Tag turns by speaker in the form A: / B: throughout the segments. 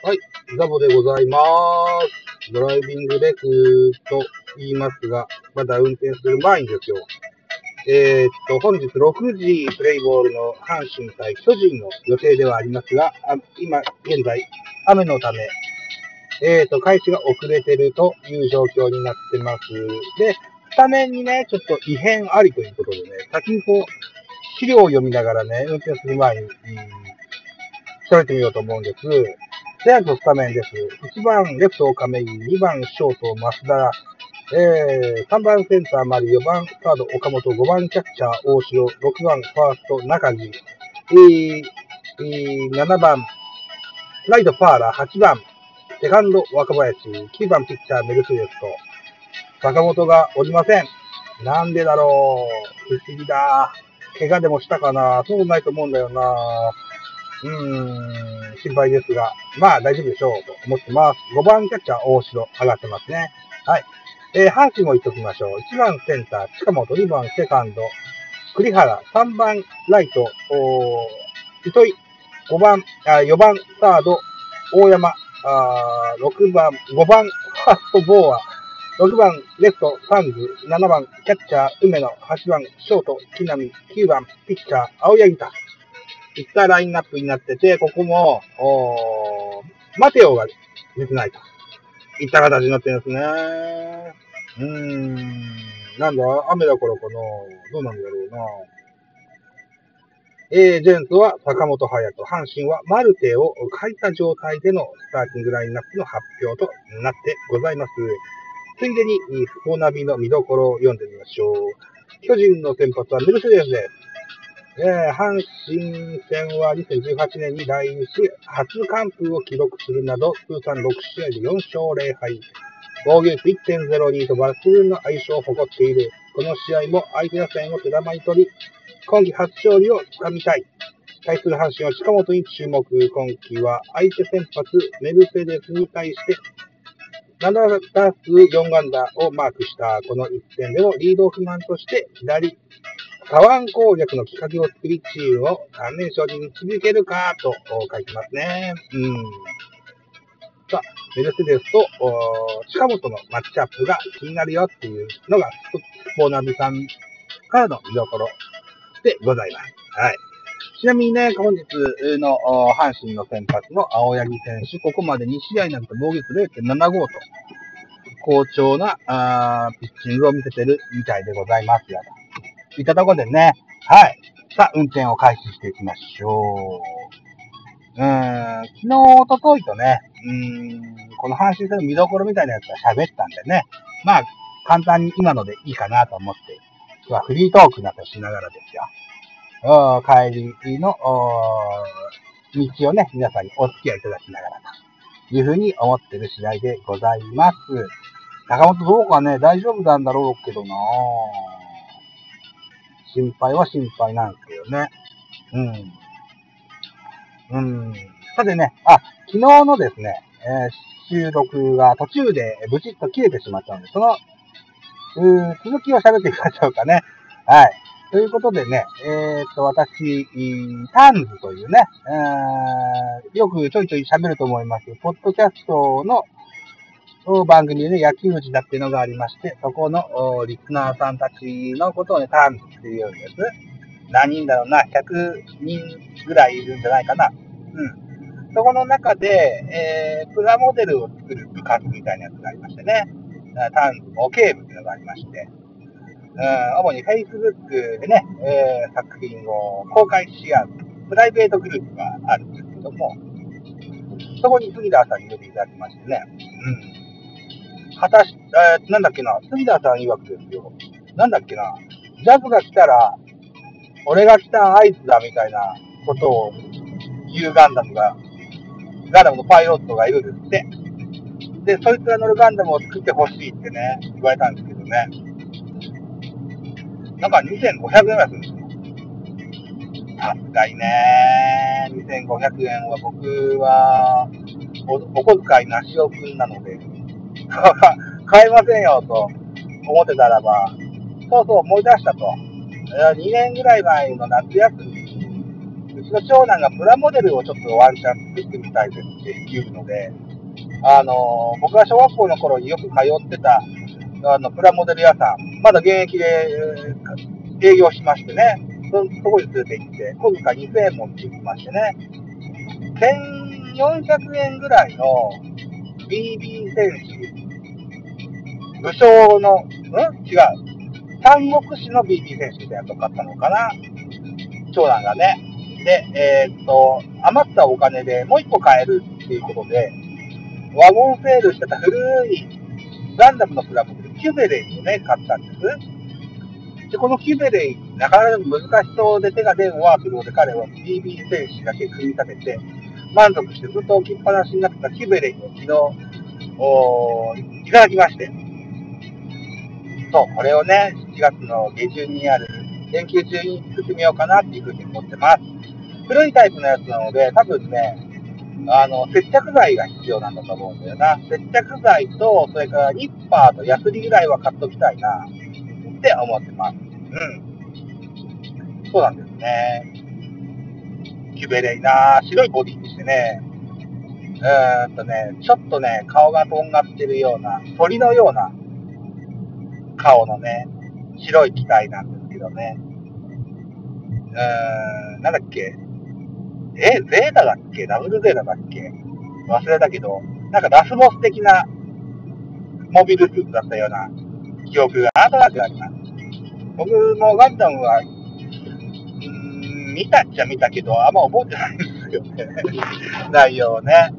A: はい、ザボでございます。ドライビングレクと言いますが、まだ運転する前にですよ。えーっと、本日6時プレイボールの阪神対巨人の予定ではありますが、あ今現在雨のため、えーっと、開始が遅れてるという状況になってます。で、スタメンにね、ちょっと異変ありということでね、先にこう、資料を読みながらね、運転する前に、うん喋ってみようと思うんです。ジャイアンツスタメンです。1番レフト亀井、2番ショート増田、えー、3番センター丸、4番サード岡本、5番キャッチャー大城、6番ファースト中地、えーえー7番ライトパーラ、8番セカンド若林、9番ピッチャーメルセデスと、坂本がおりません。なんでだろう。不思議だ。怪我でもしたかなそうないと思うんだよな。うーん、心配ですが、まあ大丈夫でしょうと思ってます。5番キャッチャー大城上がってますね。はい。えー、阪神も言っときましょう。1番センター、近本、2番セカンド、栗原、3番ライト、糸井、5番、あ4番サード、大山、あ6番、5番ファーストボーア、6番レフトサンズ、7番キャッチャー梅野、8番ショート木浪、9番ピッチャー青柳といったラインナップになってて、ここも、おマテオが出てないと。いった形になってるんですね。うーん。なんだ雨だからかなどうなんだろうなえー、ジェンツは坂本隼人、阪神はマルテを書いた状態でのスターティングラインナップの発表となってございます。ついでに、スポナビの見どころを読んでみましょう。巨人の先発はメルセデスです。えー、阪神戦は2018年に来日し、初完封を記録するなど、通算6試合で4勝0敗。防御率1.02と抜群の相性を誇っている。この試合も相手打線を手玉に取り、今季初勝利をつかみたい。対する阪神は近本に注目。今季は相手先発メルセデスに対して7打数4安打をマークしたこの一戦でもリードオフマンとして左左腕攻略のきっかけを作り、チームを3連勝に導けるかと書いてますね。うん。さあ、メルセデスと近本のマッチアップが気になるよっていうのが、ポーナビさんからの見どころでございます。はい。ちなみにね、本日の阪神の先発の青柳選手、ここまで2試合になんと防御率0.75と、好調なあピッチングを見せてるみたいでございますよ。いったところでね、はい。さあ、運転を開始していきましょう。うーん、昨日、おとといとね、うーん、この阪神戦の見どころみたいなやつは喋ったんでね、まあ、簡単に今のでいいかなと思って、今日はフリートークなどしながらですよ。お帰りの道をね、皆さんにお付き合いいただきながらというふうに思ってる次第でございます。高本どうかね、大丈夫なんだろうけどなぁ心配は心配なんですけどね。うん。うん。さてね、あ、昨日のですね、えー収録が途中でブチッと切れてしまったので、その、うー続きを喋ってみましょうかね。はい。ということでね、えーっと、私、タンズというね、えーよくちょいちょい喋ると思います、ポッドキャストのお番組でね、野球児だっていうのがありまして、そこのリスナーさんたちのことをね、ターンズっていうんです。何人だろうな、100人ぐらいいるんじゃないかな。うん。そこの中で、えー、プラモデルを作る部活みたいなやつがありましてね、ターンズ模型部っていうのがありまして、うん主に Facebook でね、えー作品を公開し合うプライベートグループがあるんですけども、そこに杉田さんに呼んでいただきましてね、うん。果たし、えーなんだっけな、杉田さん曰くですよ、なんだっけな、ジャズが来たら、俺が来た合図だみたいなことを言うガンダムが、ガンダムのパイロットがいるんですって。で、そいつが乗るガンダムを作ってほしいってね、言われたんですけどね。なんか2500円ぐらいするんですよ。高いね2500円は僕はお、お小遣いなしおくんなので、買えませんよと思ってたらば、そうそう思い出したと。2年ぐらい前の夏休みうちの長男がプラモデルをちょっとワンチャン作ってみたいですって言うので、あの、僕が小学校の頃によく通ってた、あの、プラモデル屋さん、まだ現役で営業しましてね、そ、そこに連れて行って、今回2000円持って行きましてね、1400円ぐらいの BB 戦士、武将の、ん違う。三国志の BB 戦士みたいなの買ったのかな？長男がね。で、えー、っと、余ったお金でもう一個買えるっていうことで、ワゴンセールしてた古いガンダムのプラモデル、キュベレイをね、買ったんです。で、このキュベレイ、なかなか難しそうで手が出んわということで彼は BB 戦士だけ組み立てて、満足してずっと置きっぱなしになってたキュベレイを昨日、おいただきまして。そう、これをね、7月の下旬にある連休中に作ってみようかなっていうふうに思ってます。古いタイプのやつなので、多分ね、あの、接着剤が必要なんだと思うんだよな。接着剤と、それからニッパーとヤスリぐらいは買っときたいな、って思ってます。うん。そうなんですね。キュベレイな白いボディにしてね、うーんとね、ちょっとね、顔がとんがってるような、鳥のような顔のね、白い機体なんですけどね。うーん、なんだっけ？え、ゼータだっけ？ダブルゼータだっけ？忘れたけど、なんかラスボス的なモビルスーツだったような記憶がなんとなくあります。僕もガンダムは、ん見たっちゃ見たけど、あんま覚えてないんですよね。内容ね。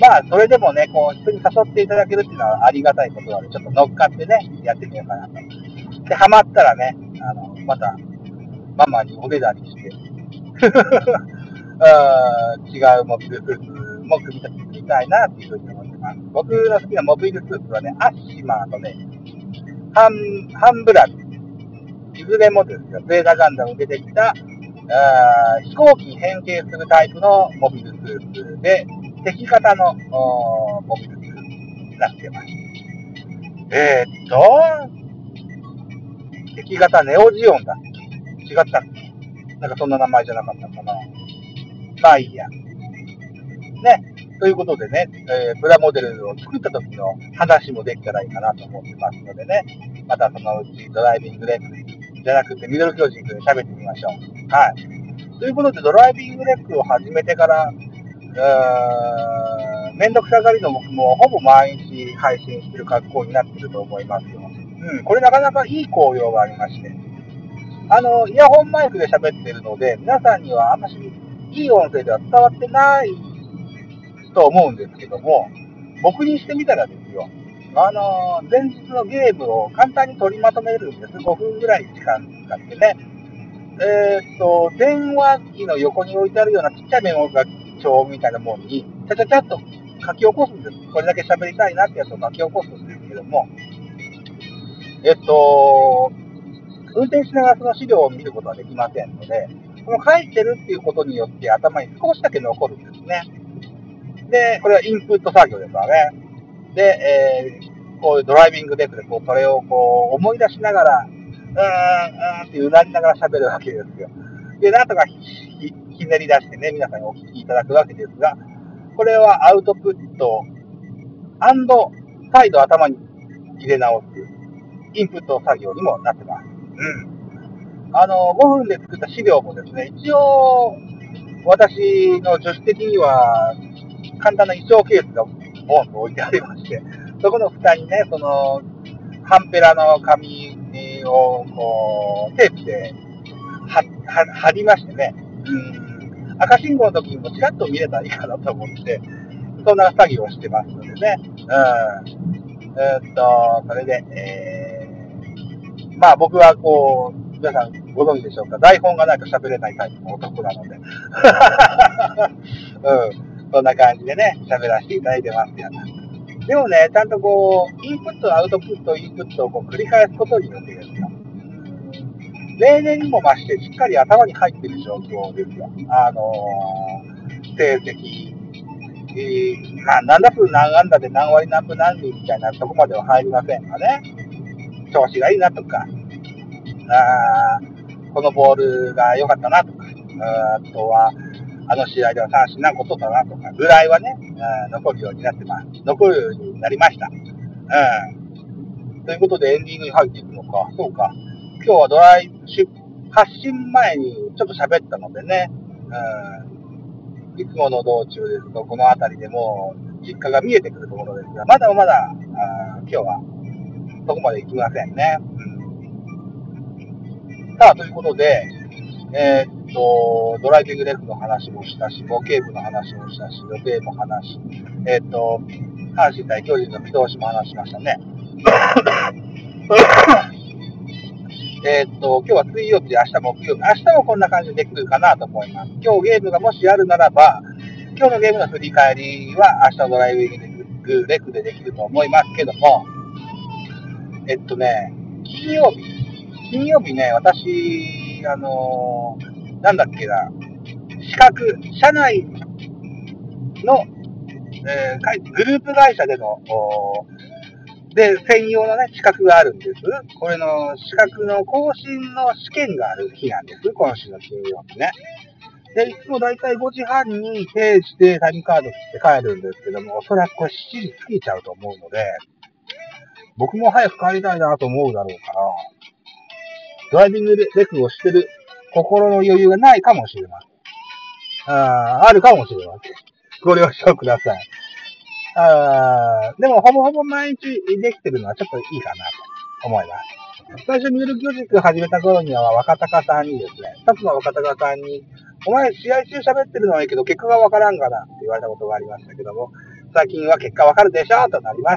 A: まあ、それでもね、こう、人に誘っていただけるっていうのはありがたいことなので、ちょっと乗っかってね、やってみようかなと。で、ハマったらね、あの、また、ママにおねだりして、違うモビルスーツも組み立ててみたいなっていうふうに思ってます。僕の好きなモビルスーツはね、アッシマーとね、ハン、ハンブラル。いずれもですよ、ゼータガンダム出てきた、あ飛行機に変形するタイプのモビルスーツで、敵型のモビルスになってます。えー、っと、敵型ネオジオンだ違ったっけなんかそんな名前じゃなかったかな。まあいいや。ね。ということでね、えー、プラモデルを作った時の話もできたらいいかなと思ってますのでね、またそのうちドライビングレックじゃなくてミドル巨人で喋ってみましょう。はい。ということで、ドライビングレックを始めてから、うん、めんどくさがりの僕もほぼ毎日配信してる格好になってると思いますよ。うん、これなかなかいい紅葉がありまして、あの、イヤホンマイクで喋ってるので、皆さんにはあんましいい音声では伝わってないと思うんですけども、僕にしてみたらですよ、あの、前日のゲームを簡単に取りまとめるんです。5分ぐらい時間使ってね。えー、っと、電話機の横に置いてあるようなちっちゃいメモが帳みたいなものに、ちゃちゃちゃっと書き起こすんです。これだけ喋りたいなってやつを書き起こすんですけども、えっと、運転しながらその資料を見ることはできませんので、この書いてるっていうことによって頭に少しだけ残るんですね。で、これはインプット作業ですからね。で、えー、こういうドライビングデックでこう、それをこう、思い出しながら、うーん、うーんってうなりながら喋るわけですよ。で、なんとかひねり出してね、皆さんにお聞きいただくわけですが、これはアウトプット、再度頭に入れ直す、インプット作業にもなってます。うん。あの、5分で作った資料もですね、一応、私の助手的には、簡単な衣装ケースがボンと置いてありまして、そこの蓋にね、その、ハンペラの紙を、こう、テープで貼りましてね、うん、赤信号の時にもちらっと見れたらいいかなと思って、そんな作業をしてますのでね、うん。えー、っと、それで、えー、まあ僕はこう、皆さんご存知でしょうか、台本がないと喋れないタイプの男なので、うん。そんな感じでね、喋らせていただいてますよ。でもね、ちゃんとこう、インプット、アウトプット、インプットをこう繰り返すことによってですよ。例年にも増してしっかり頭に入ってる状況ですよ。あのー、成績、えー、まあ、何打数何安打で何割何分何厘みたいなとこまでは入りませんがね。調子がいいなとか、あこのボールが良かったなとか、あとは、あの試合では三振何個取ったなとかぐらいはね、残るようになってます。残るようになりました。うん。ということでエンディングに入っていくのか。そうか。今日はドライ、発信前にちょっと喋ったのでね、うん。いつもの道中ですと、この辺りでも実家が見えてくるところですが、まだまだ、あ今日はそこまで行きませんね。うん。さあ、ということで、えー、っと、ドライビングレフの話もしたし、模型部の話もしたし、予定も話し、えー、っと、阪神対巨人の見通しも話しましたね。えっと、今日は水曜日で明日木曜日。明日もこんな感じでできるかなと思います。今日ゲームがもしあるならば、今日のゲームの振り返りは明日ドライビングレフでできると思いますけども、えっとね、金曜日、金曜日ね、私、あのー、なんだっけな、資格、社内の、えー、グループ会社での、で、専用のね、資格があるんです。これの資格の更新の試験がある日なんです。今週の金曜日ね。で、いつもだいたい5時半に定時でタイムカード切って帰るんですけども、おそらくこれ7時過ぎちゃうと思うので、僕も早く帰りたいなと思うだろうから、ドライビングレクをしてる心の余裕がないかもしれません。あああるかもしれません。ご了承ください。あでも、ほぼほぼ毎日できてるのはちょっといいかなと思います。最初ミュール教育始めた頃には若隆さんにですね、二つの若隆さんに、お前試合中喋ってるのはいいけど結果がわからんかなって言われたことがありましたけども、最近は結果わかるでしょとなりました。